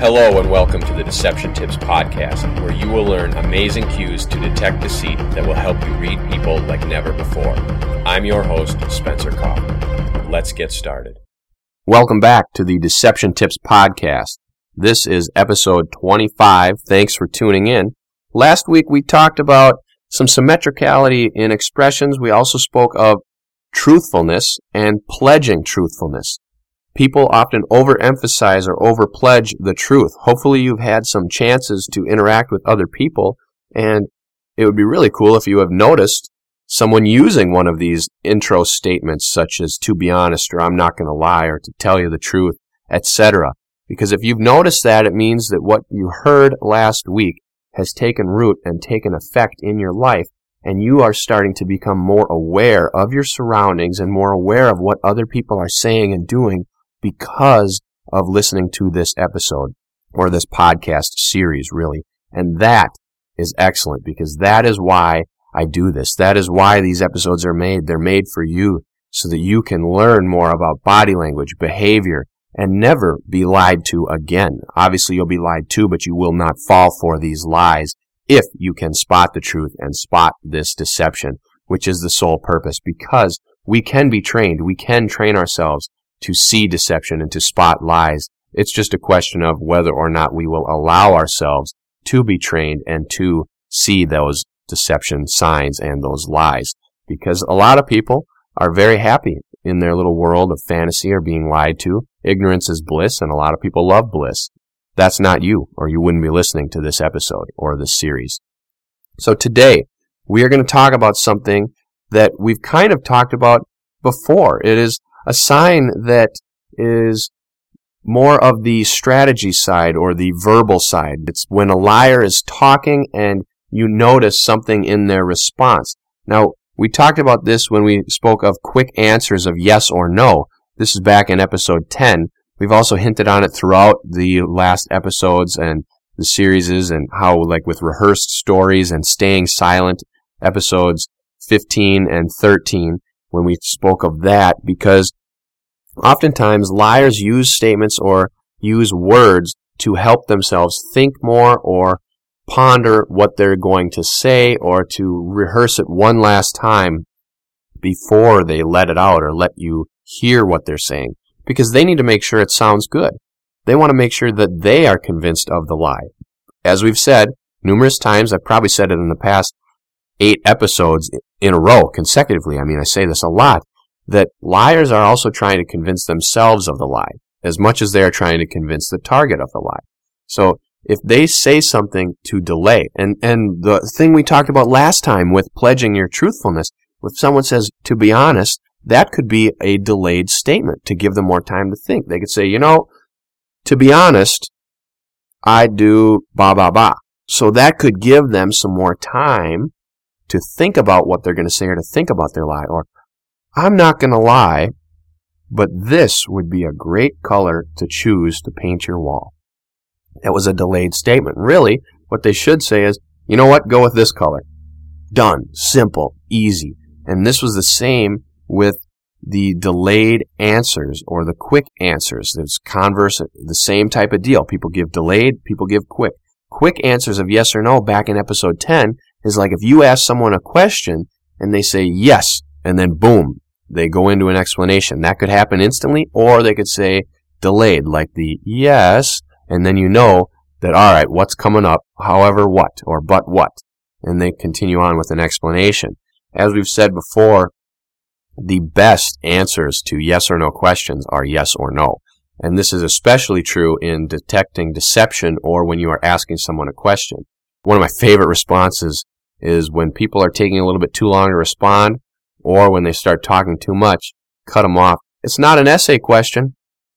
Hello, and welcome to the Deception Tips Podcast, where you will learn amazing cues to detect deceit that will help you read people like never before. I'm your host, Spencer Kaufman. Let's get started. Welcome back to the Deception Tips Podcast. This is episode 25. Thanks for tuning in. Last week we talked about some symmetricality in expressions. We also spoke of truthfulness and pledging truthfulness. People often overemphasize or overpledge the truth. Hopefully, you've had some chances to interact with other people, and it would be really cool if you have noticed someone using one of these intro statements, such as to be honest, or I'm not going to lie, or to tell you the truth, etc. Because if you've noticed that, it means that what you heard last week has taken root and taken effect in your life, and you are starting to become more aware of your surroundings and more aware of what other people are saying and doing because of listening to this episode or this podcast series, really. And that is excellent because that is why I do this. That is why these episodes are made. They're made for you so that you can learn more about body language, behavior, and never be lied to again. Obviously, you'll be lied to, but you will not fall for these lies if you can spot the truth and spot this deception, which is the sole purpose because we can be trained. We can train ourselves to see deception and to spot lies. It's just a question of whether or not we will allow ourselves to be trained and to see those deception signs and those lies. Because a lot of people are very happy in their little world of fantasy or being lied to. Ignorance is bliss, and a lot of people love bliss. That's not you, or you wouldn't be listening to this episode or this series. So today, we are going to talk about something that we've kind of talked about before. It is a sign that is more of the strategy side or the verbal side. It's when a liar is talking and you notice something in their response. Now, we talked about this when we spoke of quick answers of yes or no. This is back in episode 10. We've also hinted on it throughout the last episodes and the series and how, like with rehearsed stories and staying silent, episodes 15 and 13 when we spoke of that because oftentimes liars use statements or use words to help themselves think more or ponder what they're going to say or to rehearse it one last time before they let it out or let you hear what they're saying because they need to make sure it sounds good. They want to make sure that they are convinced of the lie. As we've said numerous times, I've probably said it in the past eight episodes in a row consecutively. I mean, I say this a lot that liars are also trying to convince themselves of the lie as much as they are trying to convince the target of the lie. So if they say something to delay, and, and the thing we talked about last time with pledging your truthfulness, if someone says, to be honest, that could be a delayed statement to give them more time to think. They could say, you know, to be honest, I do ba ba ba. So that could give them some more time to think about what they're going to say or to think about their lie. Or, I'm not going to lie, but this would be a great color to choose to paint your wall. That was a delayed statement. Really, what they should say is, you know what, go with this color. Done. Simple. Easy. And this was the same with the delayed answers or the quick answers. There's converse, the same type of deal. People give delayed, people give quick. Quick answers of yes or no back in episode 10 is like if you ask someone a question and they say yes, and then boom, they go into an explanation. That could happen instantly, or they could say delayed, like the yes, and then you know that, all right, what's coming up, however what, or but what, and they continue on with an explanation. As we've said before, the best answers to yes or no questions are yes or no. And this is especially true in detecting deception or when you are asking someone a question. One of my favorite responses is when people are taking a little bit too long to respond or when they start talking too much, cut them off. It's not an essay question.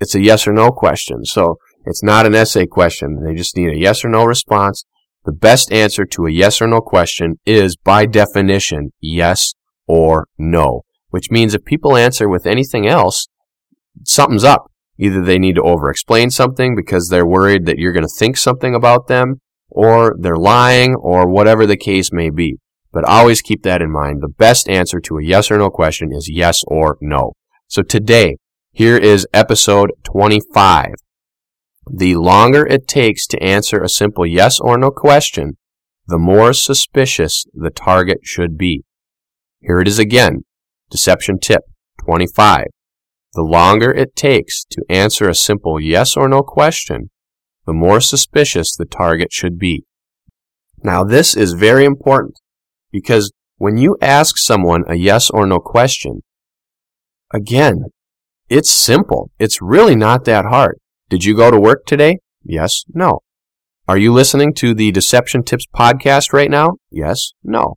It's a yes or no question. So it's not an essay question. They just need a yes or no response. The best answer to a yes or no question is, by definition, yes or no. Which means if people answer with anything else, something's up. Either they need to over explain something because they're worried that you're going to think something about them, or they're lying, or whatever the case may be. But always keep that in mind. The best answer to a yes or no question is yes or no. So today, here is episode 25. The longer it takes to answer a simple yes or no question, the more suspicious the target should be. Here it is again. Deception tip 25. The longer it takes to answer a simple yes or no question, the more suspicious the target should be. Now, this is very important because when you ask someone a yes or no question, again, it's simple. It's really not that hard. Did you go to work today? Yes, no. Are you listening to the Deception Tips podcast right now? Yes, no.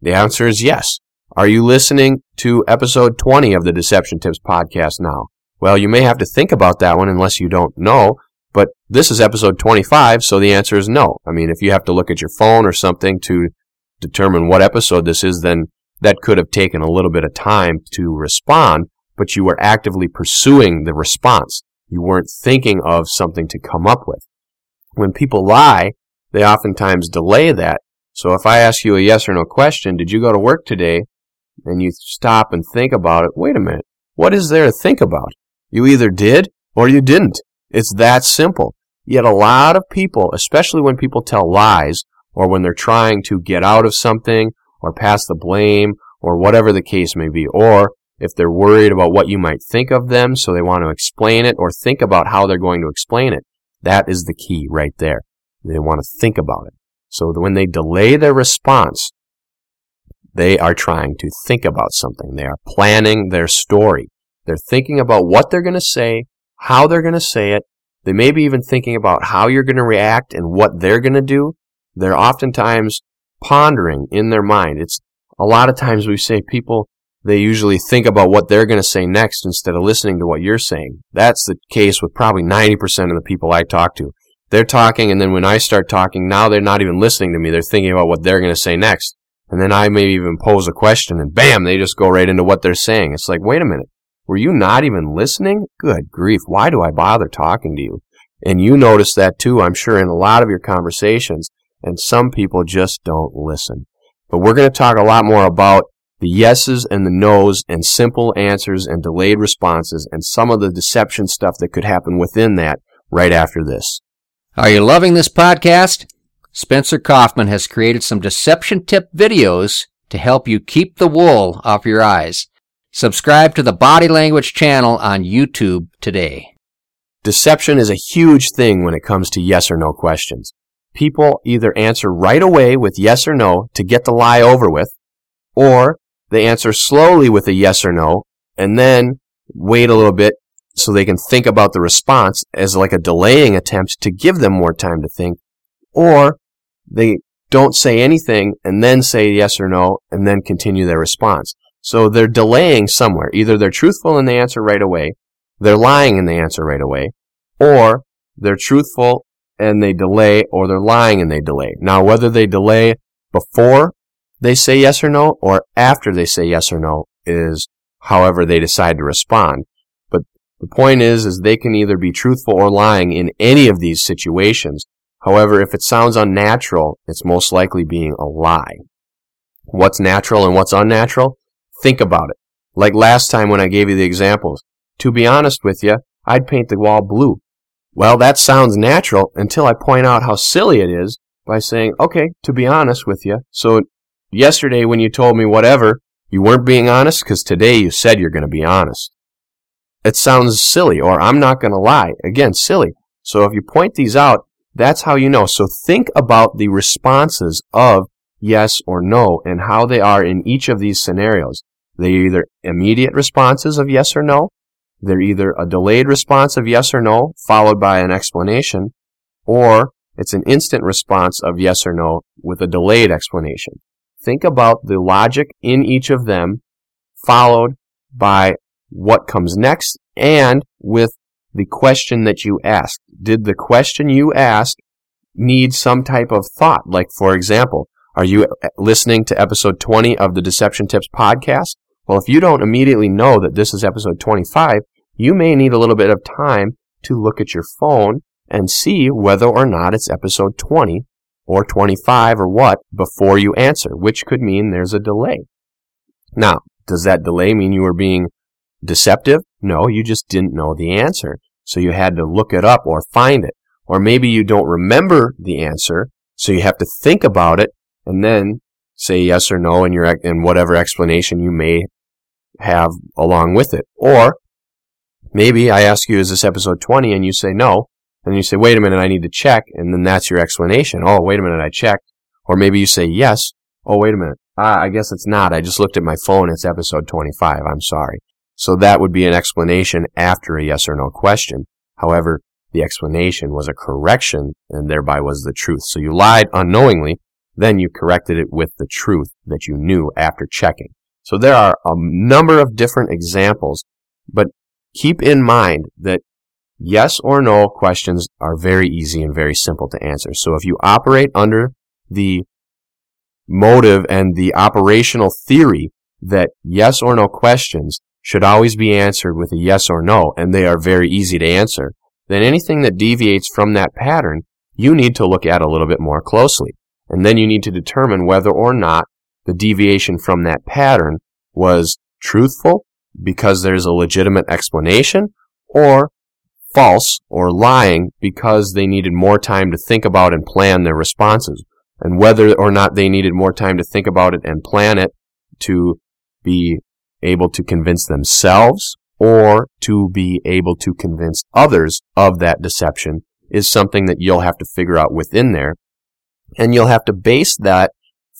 The answer is yes. Are you listening to episode 20 of the Deception Tips podcast now? Well, you may have to think about that one unless you don't know, but this is episode 25, so the answer is no. I mean, if you have to look at your phone or something to determine what episode this is, then that could have taken a little bit of time to respond, but you were actively pursuing the response. You weren't thinking of something to come up with. When people lie, they oftentimes delay that. So if I ask you a yes or no question, did you go to work today? And you stop and think about it, wait a minute, what is there to think about? You either did or you didn't. It's that simple. Yet a lot of people, especially when people tell lies or when they're trying to get out of something or pass the blame or whatever the case may be, or if they're worried about what you might think of them, so they want to explain it or think about how they're going to explain it. That is the key right there. They want to think about it. So when they delay their response, they are trying to think about something. They are planning their story. They're thinking about what they're going to say, how they're going to say it. They may be even thinking about how you're going to react and what they're going to do. They're oftentimes pondering in their mind. It's a lot of times we say people, they usually think about what they're going to say next instead of listening to what you're saying. That's the case with probably 90% of the people I talk to. They're talking, and then when I start talking, now they're not even listening to me. They're thinking about what they're going to say next. And then I may even pose a question, and bam, they just go right into what they're saying. It's like, wait a minute. Were you not even listening? Good grief. Why do I bother talking to you? And you notice that too, I'm sure, in a lot of your conversations. And some people just don't listen. But we're going to talk a lot more about the yeses and the nos and simple answers and delayed responses and some of the deception stuff that could happen within that right after this. Are you loving this podcast? Spencer Kaufman has created some deception tip videos to help you keep the wool off your eyes. Subscribe to the Body Language channel on YouTube today. Deception is a huge thing when it comes to yes or no questions. People either answer right away with yes or no to get the lie over with, or they answer slowly with a yes or no and then wait a little bit so they can think about the response as like a delaying attempt to give them more time to think, or they don't say anything and then say yes or no and then continue their response. So they're delaying somewhere. Either they're truthful and they answer right away, they're lying and they answer right away, or they're truthful and they delay, or they're lying and they delay. Now, whether they delay before they say yes or no, or after they say yes or no, is however they decide to respond. But the point is, is they can either be truthful or lying in any of these situations. However, if it sounds unnatural, it's most likely being a lie. What's natural and what's unnatural? Think about it. Like last time when I gave you the examples. To be honest with you, I'd paint the wall blue. Well, that sounds natural until I point out how silly it is by saying, okay, to be honest with you. So yesterday when you told me whatever, you weren't being honest because today you said you're going to be honest. It sounds silly, or I'm not going to lie. Again, silly. So if you point these out, that's how you know. So think about the responses of yes or no and how they are in each of these scenarios. They're either immediate responses of yes or no, they're either a delayed response of yes or no followed by an explanation, or it's an instant response of yes or no with a delayed explanation. Think about the logic in each of them followed by what comes next and with the question that you asked. Did the question you asked need some type of thought? Like, for example, are you listening to episode 20 of the Deception Tips podcast? Well, if you don't immediately know that this is episode 25, you may need a little bit of time to look at your phone and see whether or not it's episode 20 or 25 or what before you answer, which could mean there's a delay. Now, does that delay mean you were being deceptive? No, you just didn't know the answer. so you had to look it up or find it. Or maybe you don't remember the answer, so you have to think about it and then say yes or no in your in whatever explanation you may have along with it. Or maybe I ask you, is this episode 20? And you say no. And you say, wait a minute, I need to check. And then that's your explanation. Oh, wait a minute, I checked. Or maybe you say yes. Oh, wait a minute. Ah, I guess it's not. I just looked at my phone. It's episode 25. I'm sorry. So that would be an explanation after a yes or no question. However, the explanation was a correction and thereby was the truth. So you lied unknowingly, then you corrected it with the truth that you knew after checking. So there are a number of different examples, but keep in mind that yes or no questions are very easy and very simple to answer. So if you operate under the motive and the operational theory that yes or no questions should always be answered with a yes or no, and they are very easy to answer, then anything that deviates from that pattern, you need to look at a little bit more closely. And then you need to determine whether or not the deviation from that pattern was truthful because there's a legitimate explanation or false or lying because they needed more time to think about and plan their responses. And whether or not they needed more time to think about it and plan it to be able to convince themselves or to be able to convince others of that deception is something that you'll have to figure out within there. And you'll have to base that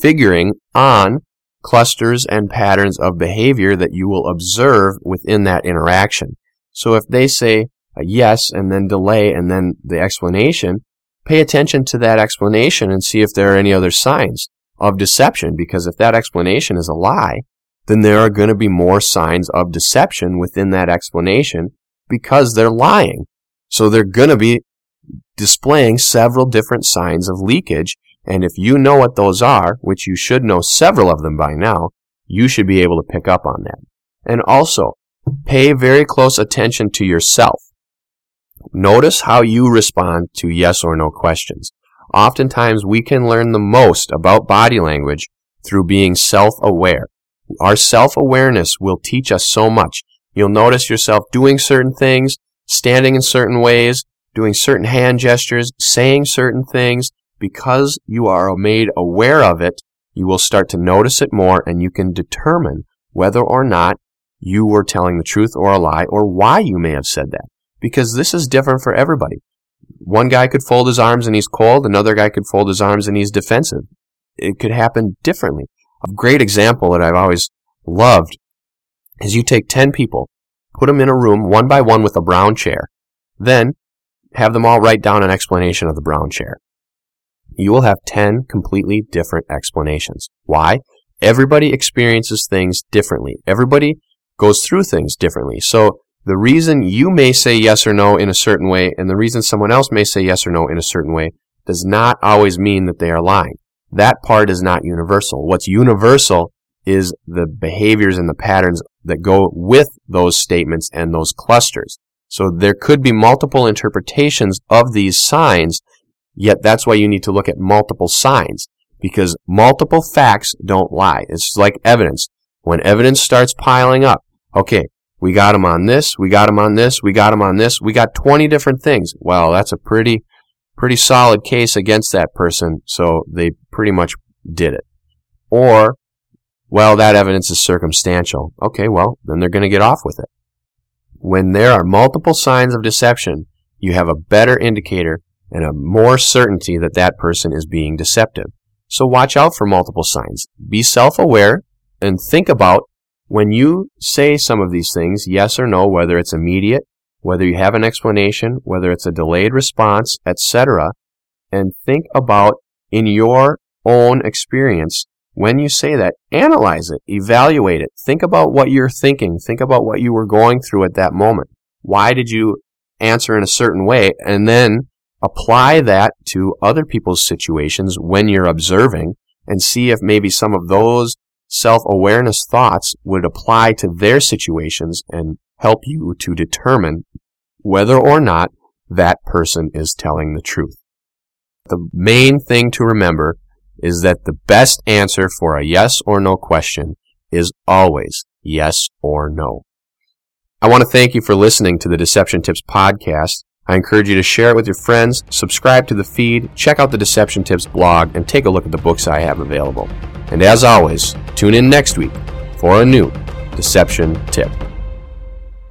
figuring on clusters and patterns of behavior that you will observe within that interaction. So if they say yes and then delay and then the explanation, pay attention to that explanation and see if there are any other signs of deception because if that explanation is a lie, then there are going to be more signs of deception within that explanation because they're lying. So they're going to be displaying several different signs of leakage. And if you know what those are, which you should know several of them by now, you should be able to pick up on that. And also, pay very close attention to yourself. Notice how you respond to yes or no questions. Oftentimes, we can learn the most about body language through being self-aware. Our self-awareness will teach us so much. You'll notice yourself doing certain things, standing in certain ways, doing certain hand gestures, saying certain things. Because you are made aware of it, you will start to notice it more and you can determine whether or not you were telling the truth or a lie or why you may have said that. Because this is different for everybody. One guy could fold his arms and he's cold, another guy could fold his arms and he's defensive. It could happen differently. A great example that I've always loved is you take 10 people, put them in a room one by one with a brown chair, then have them all write down an explanation of the brown chair. You will have 10 completely different explanations. Why? Everybody experiences things differently. Everybody goes through things differently. So the reason you may say yes or no in a certain way and the reason someone else may say yes or no in a certain way does not always mean that they are lying that part is not universal. What's universal is the behaviors and the patterns that go with those statements and those clusters. So there could be multiple interpretations of these signs, yet that's why you need to look at multiple signs because multiple facts don't lie. It's like evidence. When evidence starts piling up, okay, we got him on this, we got him on this, we got him on this, we got 20 different things. Well, that's a pretty pretty solid case against that person, so they pretty much did it. Or, well, that evidence is circumstantial. Okay, well, then they're going to get off with it. When there are multiple signs of deception, you have a better indicator and a more certainty that that person is being deceptive. So watch out for multiple signs. Be self-aware and think about when you say some of these things, yes or no, whether it's immediate whether you have an explanation, whether it's a delayed response, etc., and think about in your own experience when you say that, analyze it, evaluate it, think about what you're thinking, think about what you were going through at that moment. Why did you answer in a certain way? And then apply that to other people's situations when you're observing and see if maybe some of those self-awareness thoughts would apply to their situations and help you to determine whether or not that person is telling the truth. The main thing to remember is that the best answer for a yes or no question is always yes or no. I want to thank you for listening to the Deception Tips podcast. I encourage you to share it with your friends, subscribe to the feed, check out the Deception Tips blog, and take a look at the books I have available. And as always, tune in next week for a new Deception Tip.